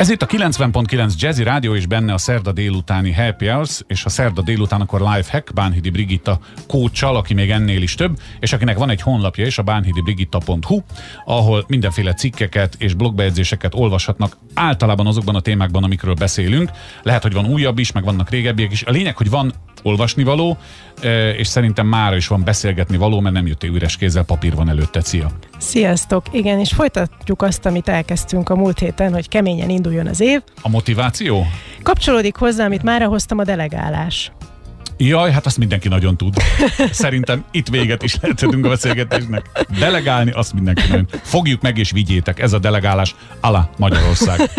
Ez itt a 90.9 Jazzy Rádió, és benne a szerda délutáni Happy Hours, és a szerda délután akkor Life Hack Bánhidi Brigitta kócsal, aki még ennél is több, és akinek van egy honlapja is, a bánhidibrigitta.hu, ahol mindenféle cikkeket és blogbejegyzéseket olvashatnak, általában azokban a témákban, amikről beszélünk. Lehet, hogy van újabb is, meg vannak régebbiek is. A lényeg, hogy van olvasni való, és szerintem már is van beszélgetni való, mert nem jöttél üres kézzel, papír van előtte. Szia! Sziasztok! Igen, és folytatjuk azt, amit elkezdtünk a múlt héten, hogy keményen induljon az év. A motiváció? Kapcsolódik hozzá, amit már hoztam, a delegálás. Jaj, hát azt mindenki nagyon tud. Szerintem itt véget is lehetünk a beszélgetésnek. Delegálni azt mindenki nagyon. Fogjuk meg és vigyétek. Ez a delegálás ala Magyarország.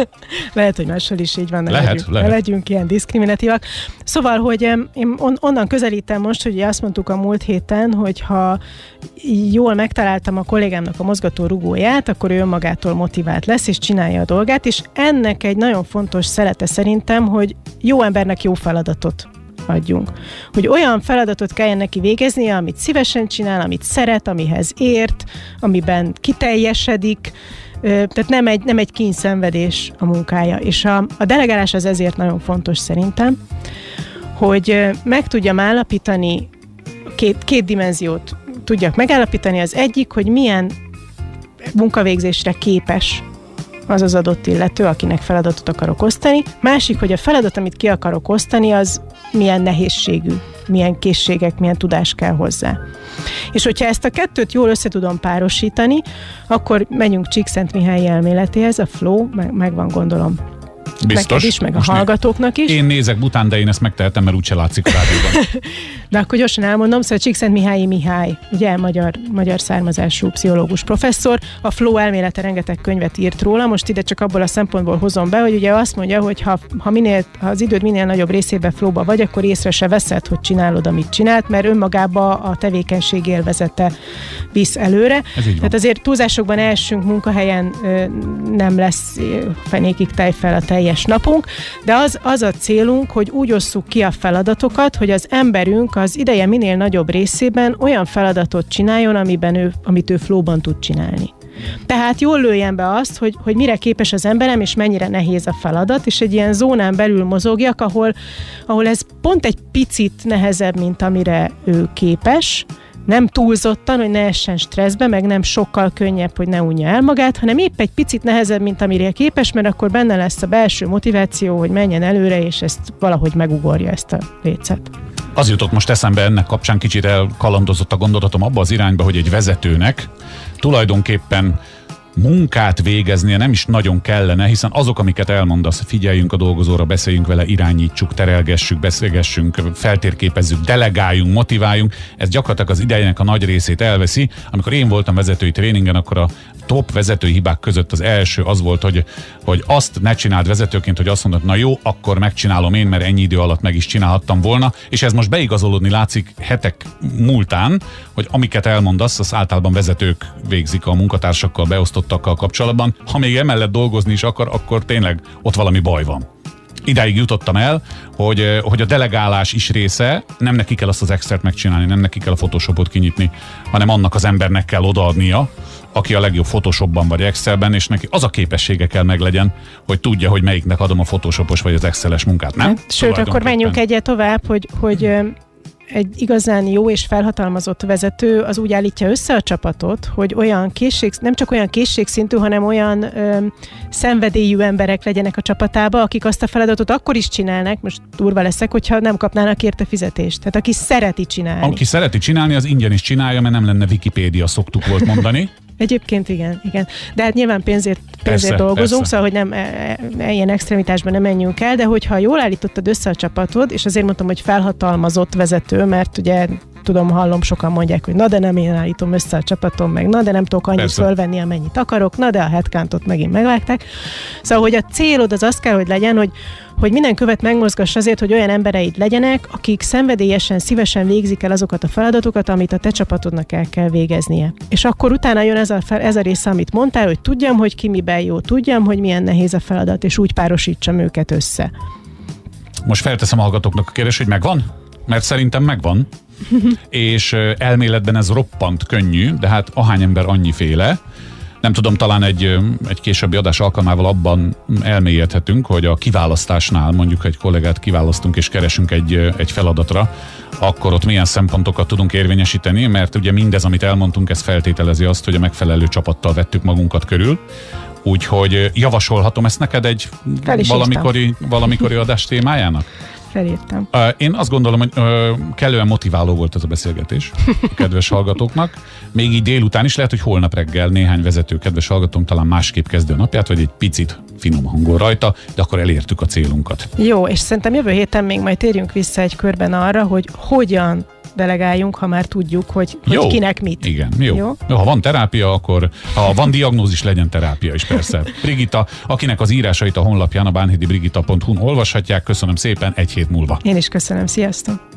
lehet, hogy máshol is így van. Ne lehet, legyünk, lehet. Ne legyünk ilyen diszkriminatívak. Szóval, hogy én on, onnan közelítem most, hogy azt mondtuk a múlt héten, hogy ha jól megtaláltam a kollégámnak a mozgató rugóját, akkor ő önmagától motivált lesz, és csinálja a dolgát, és ennek egy nagyon fontos szelete szerintem, hogy jó embernek jó feladatot adjunk. Hogy olyan feladatot kelljen neki végeznie, amit szívesen csinál, amit szeret, amihez ért, amiben kiteljesedik, tehát nem egy, nem egy kényszenvedés a munkája. És a, a delegálás az ezért nagyon fontos szerintem, hogy meg tudjam állapítani két, két dimenziót tudjak megállapítani. Az egyik, hogy milyen munkavégzésre képes az az adott illető, akinek feladatot akarok osztani. Másik, hogy a feladat, amit ki akarok osztani, az milyen nehézségű, milyen készségek, milyen tudás kell hozzá. És hogyha ezt a kettőt jól össze tudom párosítani, akkor megyünk Csíkszent Mihály elméletéhez, a flow, meg, meg gondolom Biztos. Neked is, meg Most a hallgatóknak is. Én nézek bután, de én ezt megtehetem, mert úgyse látszik a rádióban. de akkor gyorsan elmondom, szóval Csíkszent Mihályi Mihály, ugye magyar, magyar származású pszichológus professzor, a flow elmélete rengeteg könyvet írt róla, most ide csak abból a szempontból hozom be, hogy ugye azt mondja, hogy ha, ha, minél, ha az időd minél nagyobb részében flowba vagy, akkor észre se veszed, hogy csinálod, amit csinált, mert önmagába a tevékenység élvezete visz előre. Tehát azért túlzásokban elsünk munkahelyen nem lesz fenékig tejfel a teljes teljes napunk, de az, az a célunk, hogy úgy osszuk ki a feladatokat, hogy az emberünk az ideje minél nagyobb részében olyan feladatot csináljon, amiben ő, amit ő flóban tud csinálni. Tehát jól lőjen be azt, hogy, hogy mire képes az emberem, és mennyire nehéz a feladat, és egy ilyen zónán belül mozogjak, ahol, ahol ez pont egy picit nehezebb, mint amire ő képes, nem túlzottan, hogy ne essen stresszbe, meg nem sokkal könnyebb, hogy ne unja el magát, hanem épp egy picit nehezebb, mint amire képes, mert akkor benne lesz a belső motiváció, hogy menjen előre, és ezt valahogy megugorja ezt a lécet. Az jutott most eszembe ennek kapcsán kicsit elkalandozott a gondolatom abba az irányba, hogy egy vezetőnek tulajdonképpen munkát végeznie nem is nagyon kellene, hiszen azok, amiket elmondasz, figyeljünk a dolgozóra, beszéljünk vele, irányítsuk, terelgessük, beszélgessünk, feltérképezzük, delegáljunk, motiváljunk, ez gyakorlatilag az idejének a nagy részét elveszi. Amikor én voltam vezetői tréningen, akkor a top vezetői hibák között az első az volt, hogy, hogy azt ne csináld vezetőként, hogy azt mondod, na jó, akkor megcsinálom én, mert ennyi idő alatt meg is csinálhattam volna, és ez most beigazolódni látszik hetek múltán, hogy amiket elmondasz, az általában vezetők végzik a munkatársakkal beosztott választottakkal kapcsolatban. Ha még emellett dolgozni is akar, akkor tényleg ott valami baj van. Idáig jutottam el, hogy, hogy a delegálás is része, nem neki kell azt az extert megcsinálni, nem neki kell a Photoshopot kinyitni, hanem annak az embernek kell odaadnia, aki a legjobb Photoshopban vagy Excelben, és neki az a képessége kell meglegyen, hogy tudja, hogy melyiknek adom a Photoshopos vagy az Exceles munkát, nem? Hát, sőt, akkor menjünk egyet tovább, hogy, hogy egy igazán jó és felhatalmazott vezető az úgy állítja össze a csapatot, hogy olyan készség, nem csak olyan készségszintű, hanem olyan ö, szenvedélyű emberek legyenek a csapatába, akik azt a feladatot akkor is csinálnak, most durva leszek, hogyha nem kapnának érte fizetést. Tehát aki szereti csinálni. Aki szereti csinálni, az ingyen is csinálja, mert nem lenne Wikipédia, szoktuk volt mondani. Egyébként igen, igen. De hát nyilván pénzért, pénzért persze, dolgozunk, persze. szóval hogy nem e, e, ilyen extremitásban nem menjünk el, de hogyha jól állítottad össze a csapatod, és azért mondtam, hogy felhatalmazott vezető, mert ugye tudom, hallom, sokan mondják, hogy na de nem én állítom össze a csapatom, meg na de nem tudok annyit Persze. fölvenni, amennyit akarok, na de a headcountot megint megvágták. Szóval, hogy a célod az az kell, hogy legyen, hogy, hogy minden követ megmozgass azért, hogy olyan embereid legyenek, akik szenvedélyesen, szívesen végzik el azokat a feladatokat, amit a te csapatodnak el kell végeznie. És akkor utána jön ez a, ez a része, amit mondtál, hogy tudjam, hogy ki miben jó, tudjam, hogy milyen nehéz a feladat, és úgy párosítsam őket össze. Most felteszem a hallgatóknak a kérdést, hogy megvan? Mert szerintem megvan. És elméletben ez roppant könnyű, de hát ahány ember annyiféle, Nem tudom, talán egy, egy későbbi adás alkalmával abban elmélyedhetünk, hogy a kiválasztásnál mondjuk egy kollégát kiválasztunk és keresünk egy, egy feladatra, akkor ott milyen szempontokat tudunk érvényesíteni, mert ugye mindez, amit elmondtunk, ez feltételezi azt, hogy a megfelelő csapattal vettük magunkat körül, Úgyhogy javasolhatom ezt neked egy valamikori, valamikori adás témájának? Felírtam. Én azt gondolom, hogy kellően motiváló volt ez a beszélgetés a kedves hallgatóknak. Még így délután is lehet, hogy holnap reggel néhány vezető kedves hallgatónk talán másképp kezdő napját, vagy egy picit finom hangol rajta, de akkor elértük a célunkat. Jó, és szerintem jövő héten még majd térjünk vissza egy körben arra, hogy hogyan delegáljunk, ha már tudjuk, hogy, hogy kinek mit. Igen, jó. jó. Ha van terápia, akkor ha van diagnózis, legyen terápia is persze. Brigita, akinek az írásait a honlapján a bánhidibrigita.hu-n olvashatják, köszönöm szépen, egy hét múlva. Én is köszönöm, sziasztok!